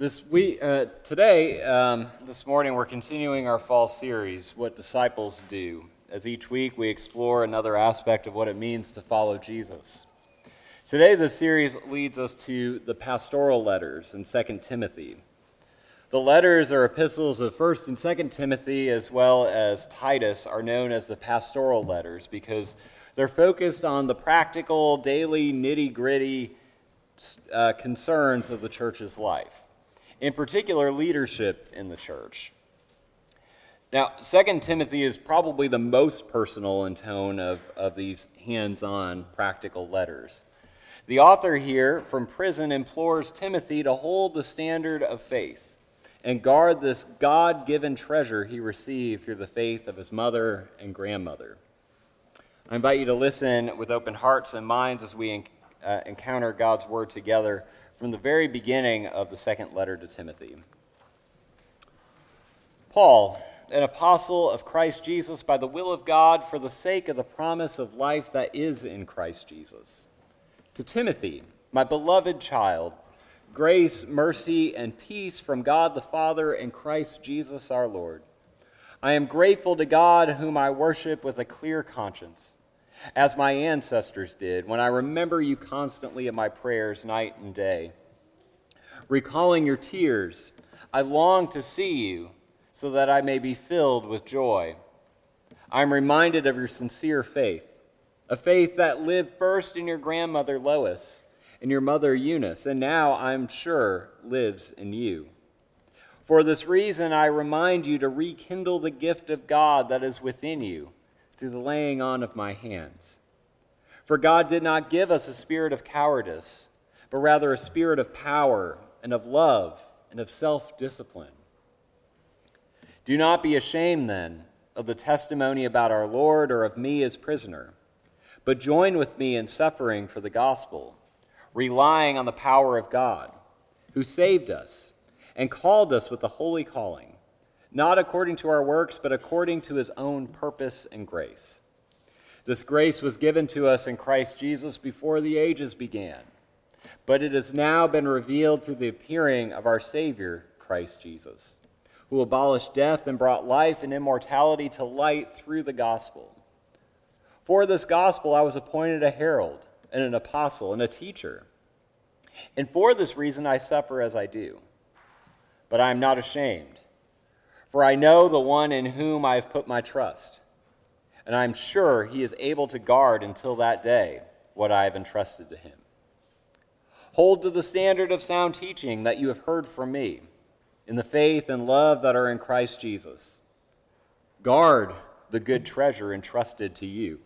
This week, uh, today, um, this morning, we're continuing our fall series, What Disciples Do. As each week, we explore another aspect of what it means to follow Jesus. Today, the series leads us to the pastoral letters in 2 Timothy. The letters or epistles of 1st and 2nd Timothy, as well as Titus, are known as the pastoral letters because they're focused on the practical, daily, nitty gritty uh, concerns of the church's life in particular, leadership in the church. Now, 2 Timothy is probably the most personal in tone of, of these hands on practical letters. The author here from prison implores Timothy to hold the standard of faith and guard this God given treasure he received through the faith of his mother and grandmother. I invite you to listen with open hearts and minds as we uh, encounter God's word together from the very beginning of the second letter to Timothy. Paul, an apostle of Christ Jesus by the will of God for the sake of the promise of life that is in Christ Jesus. To Timothy, my beloved child, grace, mercy, and peace from God the Father and Christ Jesus our Lord. I am grateful to God, whom I worship with a clear conscience as my ancestors did, when I remember you constantly in my prayers night and day. Recalling your tears, I long to see you so that I may be filled with joy. I am reminded of your sincere faith, a faith that lived first in your grandmother Lois and your mother Eunice, and now I'm sure lives in you. For this reason, I remind you to rekindle the gift of God that is within you through the laying on of my hands. For God did not give us a spirit of cowardice, but rather a spirit of power and of love and of self discipline. Do not be ashamed, then, of the testimony about our Lord or of me as prisoner, but join with me in suffering for the gospel, relying on the power of God, who saved us and called us with a holy calling not according to our works, but according to his own purpose and grace. This grace was given to us in Christ Jesus before the ages began, but it has now been revealed through the appearing of our Savior, Christ Jesus, who abolished death and brought life and immortality to light through the gospel. For this gospel I was appointed a herald and an apostle and a teacher. And for this reason I suffer as I do. But I am not ashamed for I know the one in whom I have put my trust, and I am sure he is able to guard until that day what I have entrusted to him. Hold to the standard of sound teaching that you have heard from me in the faith and love that are in Christ Jesus. Guard the good treasure entrusted to you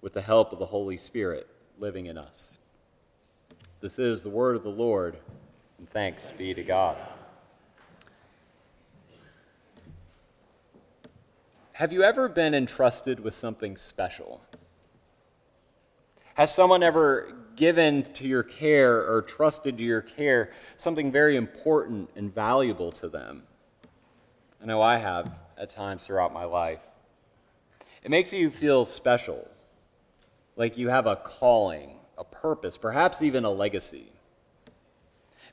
with the help of the Holy Spirit living in us. This is the word of the Lord, and thanks be to God. Have you ever been entrusted with something special? Has someone ever given to your care or trusted to your care something very important and valuable to them? I know I have at times throughout my life. It makes you feel special, like you have a calling, a purpose, perhaps even a legacy.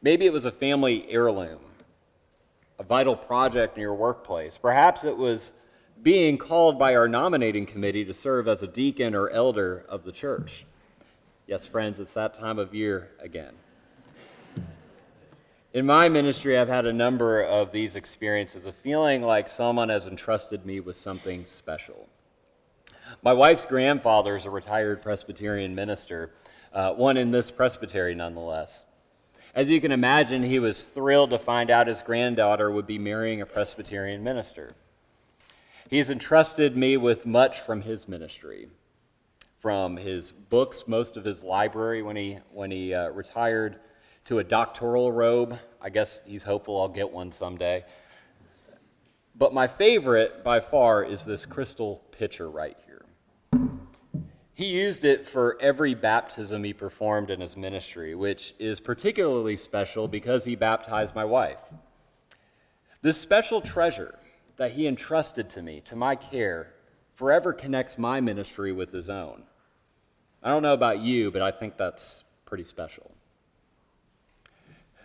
Maybe it was a family heirloom, a vital project in your workplace. Perhaps it was being called by our nominating committee to serve as a deacon or elder of the church. Yes, friends, it's that time of year again. In my ministry, I've had a number of these experiences of feeling like someone has entrusted me with something special. My wife's grandfather is a retired Presbyterian minister, uh, one in this presbytery nonetheless. As you can imagine, he was thrilled to find out his granddaughter would be marrying a Presbyterian minister. He has entrusted me with much from his ministry, from his books, most of his library when he, when he uh, retired, to a doctoral robe. I guess he's hopeful I'll get one someday. But my favorite by far is this crystal pitcher right here. He used it for every baptism he performed in his ministry, which is particularly special because he baptized my wife. This special treasure that he entrusted to me, to my care, forever connects my ministry with his own. I don't know about you, but I think that's pretty special.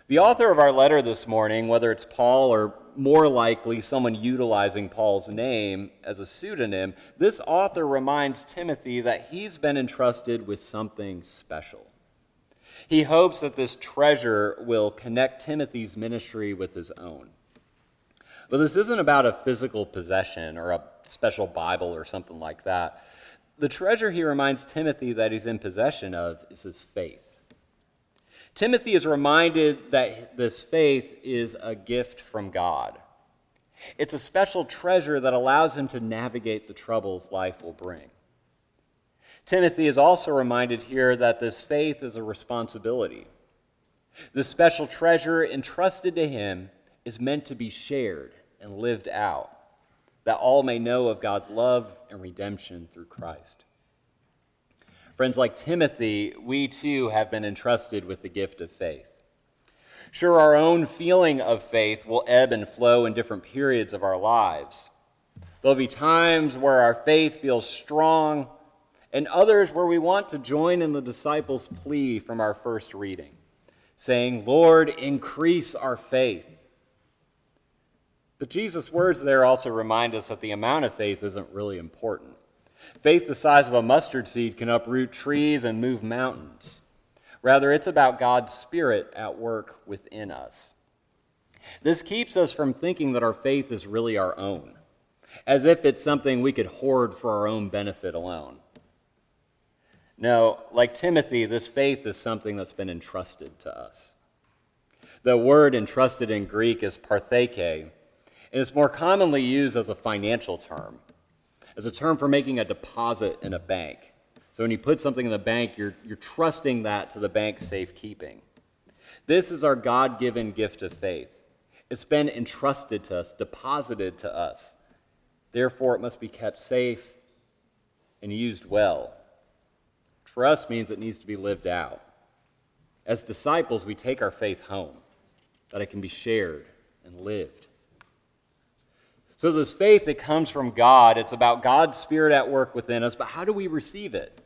The author of our letter this morning, whether it's Paul or more likely someone utilizing Paul's name as a pseudonym, this author reminds Timothy that he's been entrusted with something special. He hopes that this treasure will connect Timothy's ministry with his own. But this isn't about a physical possession or a special Bible or something like that. The treasure he reminds Timothy that he's in possession of is his faith. Timothy is reminded that this faith is a gift from God. It's a special treasure that allows him to navigate the troubles life will bring. Timothy is also reminded here that this faith is a responsibility. The special treasure entrusted to him is meant to be shared and lived out, that all may know of God's love and redemption through Christ. Friends, like Timothy, we too have been entrusted with the gift of faith. Sure, our own feeling of faith will ebb and flow in different periods of our lives. There'll be times where our faith feels strong, and others where we want to join in the disciples' plea from our first reading, saying, Lord, increase our faith. But Jesus' words there also remind us that the amount of faith isn't really important. Faith the size of a mustard seed can uproot trees and move mountains. Rather, it's about God's Spirit at work within us. This keeps us from thinking that our faith is really our own, as if it's something we could hoard for our own benefit alone. No, like Timothy, this faith is something that's been entrusted to us. The word entrusted in Greek is paratheke, and it's more commonly used as a financial term as a term for making a deposit in a bank. So when you put something in the bank, you're, you're trusting that to the bank's safekeeping. This is our God given gift of faith. It's been entrusted to us, deposited to us. Therefore, it must be kept safe and used well. Us means it needs to be lived out. As disciples, we take our faith home, that it can be shared and lived. So, this faith that comes from God, it's about God's Spirit at work within us, but how do we receive it?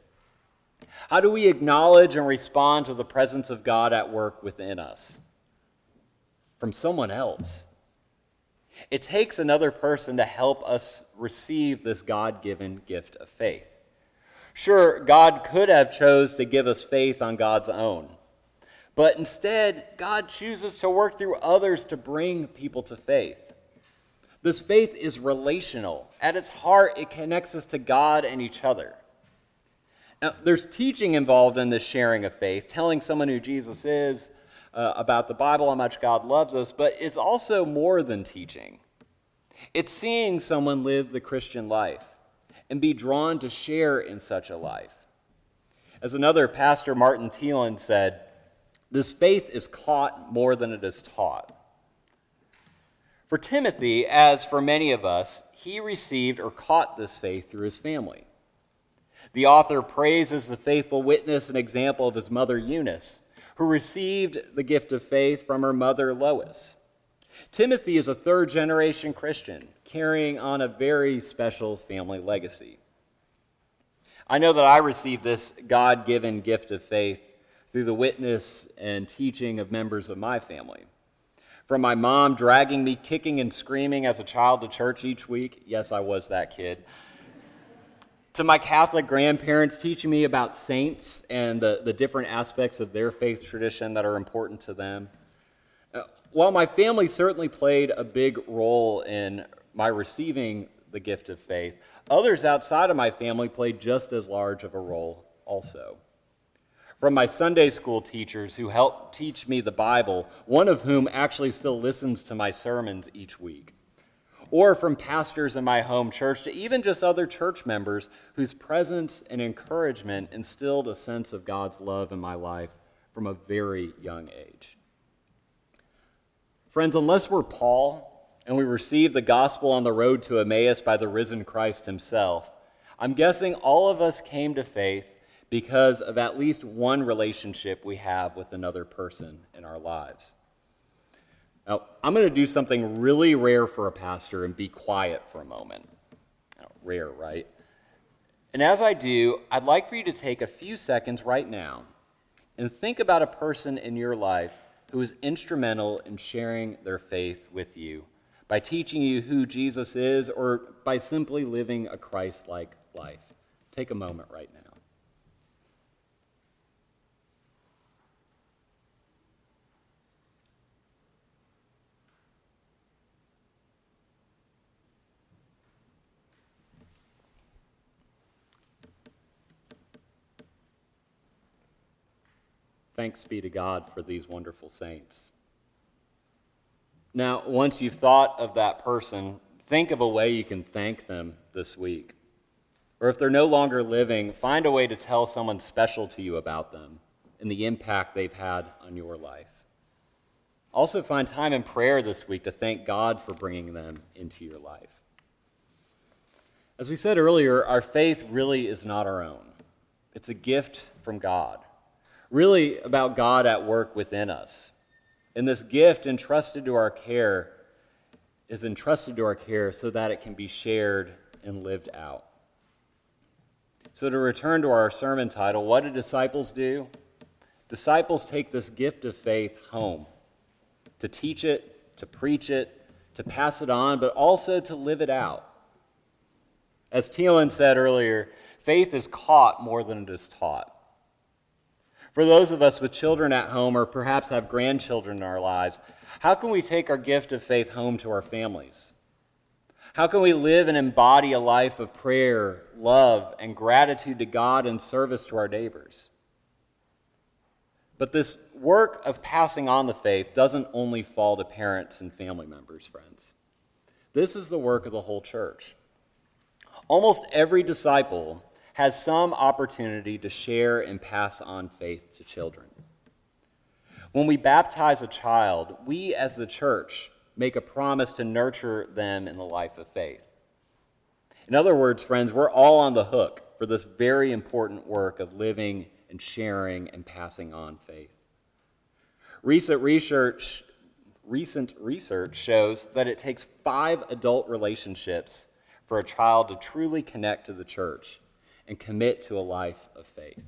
How do we acknowledge and respond to the presence of God at work within us? From someone else. It takes another person to help us receive this God given gift of faith. Sure, God could have chose to give us faith on God's own. But instead, God chooses to work through others to bring people to faith. This faith is relational. At its heart, it connects us to God and each other. Now, there's teaching involved in this sharing of faith, telling someone who Jesus is, uh, about the Bible, how much God loves us, but it's also more than teaching. It's seeing someone live the Christian life and be drawn to share in such a life. As another pastor, Martin Thielen, said, this faith is caught more than it is taught. For Timothy, as for many of us, he received or caught this faith through his family. The author praises the faithful witness and example of his mother Eunice, who received the gift of faith from her mother Lois. Timothy is a third generation Christian, carrying on a very special family legacy. I know that I received this God given gift of faith through the witness and teaching of members of my family. From my mom dragging me kicking and screaming as a child to church each week. Yes, I was that kid. To my Catholic grandparents teaching me about saints and the, the different aspects of their faith tradition that are important to them. Uh, while my family certainly played a big role in my receiving the gift of faith, others outside of my family played just as large of a role also from my Sunday school teachers who helped teach me the Bible, one of whom actually still listens to my sermons each week, or from pastors in my home church to even just other church members whose presence and encouragement instilled a sense of God's love in my life from a very young age. Friends, unless we're Paul and we receive the gospel on the road to Emmaus by the risen Christ himself, I'm guessing all of us came to faith because of at least one relationship we have with another person in our lives. Now, I'm going to do something really rare for a pastor and be quiet for a moment. Now, rare, right? And as I do, I'd like for you to take a few seconds right now and think about a person in your life who was instrumental in sharing their faith with you by teaching you who Jesus is or by simply living a Christ like life. Take a moment right now. Thanks be to God for these wonderful saints. Now, once you've thought of that person, think of a way you can thank them this week. Or if they're no longer living, find a way to tell someone special to you about them and the impact they've had on your life. Also, find time in prayer this week to thank God for bringing them into your life. As we said earlier, our faith really is not our own, it's a gift from God really about God at work within us. And this gift entrusted to our care is entrusted to our care so that it can be shared and lived out. So, to return to our sermon title, what do disciples do? Disciples take this gift of faith home to teach it, to preach it, to pass it on, but also to live it out. As Thielen said earlier, faith is caught more than it is taught. For those of us with children at home or perhaps have grandchildren in our lives, how can we take our gift of faith home to our families? How can we live and embody a life of prayer, love, and gratitude to God and service to our neighbors? But this work of passing on the faith doesn't only fall to parents and family members, friends. This is the work of the whole church. Almost every disciple has some opportunity to share and pass on faith to children. When we baptize a child, we as the church make a promise to nurture them in the life of faith. In other words, friends, we're all on the hook for this very important work of living and sharing and passing on faith. Recent research, recent research shows that it takes five adult relationships for a child to truly connect to the church and commit to a life of faith.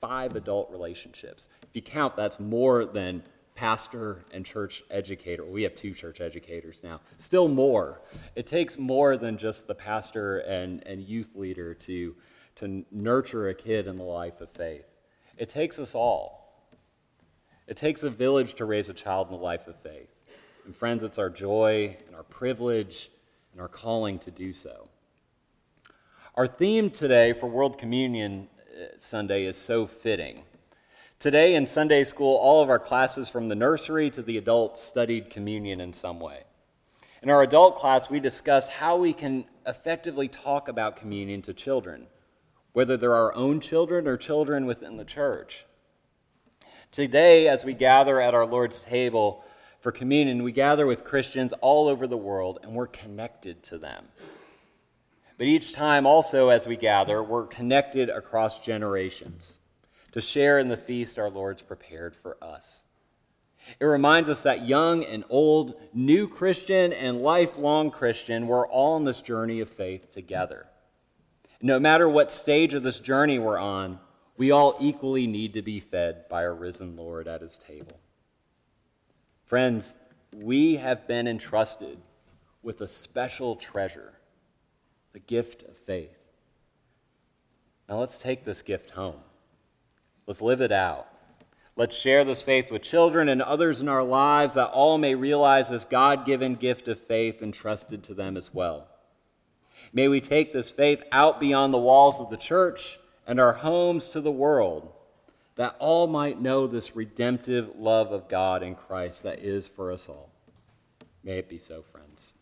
Five adult relationships. If you count, that's more than pastor and church educator. We have two church educators now. Still more. It takes more than just the pastor and, and youth leader to, to nurture a kid in the life of faith. It takes us all. It takes a village to raise a child in the life of faith. And friends, it's our joy and our privilege and our calling to do so. Our theme today for World Communion uh, Sunday is so fitting. Today in Sunday school, all of our classes from the nursery to the adults studied communion in some way. In our adult class, we discuss how we can effectively talk about communion to children, whether they're our own children or children within the church. Today, as we gather at our Lord's table for communion, we gather with Christians all over the world and we're connected to them. But each time, also, as we gather, we're connected across generations to share in the feast our Lord's prepared for us. It reminds us that young and old, new Christian and lifelong Christian, we're all on this journey of faith together. No matter what stage of this journey we're on, we all equally need to be fed by our risen Lord at his table. Friends, we have been entrusted with a special treasure the gift of faith. Now let's take this gift home. Let's live it out. Let's share this faith with children and others in our lives that all may realize this God given gift of faith entrusted to them as well. May we take this faith out beyond the walls of the church and our homes to the world, that all might know this redemptive love of God in Christ that is for us all. May it be so, friends.